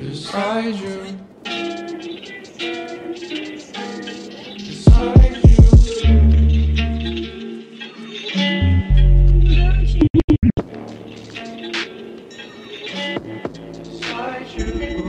beside you. Beside you. Beside you.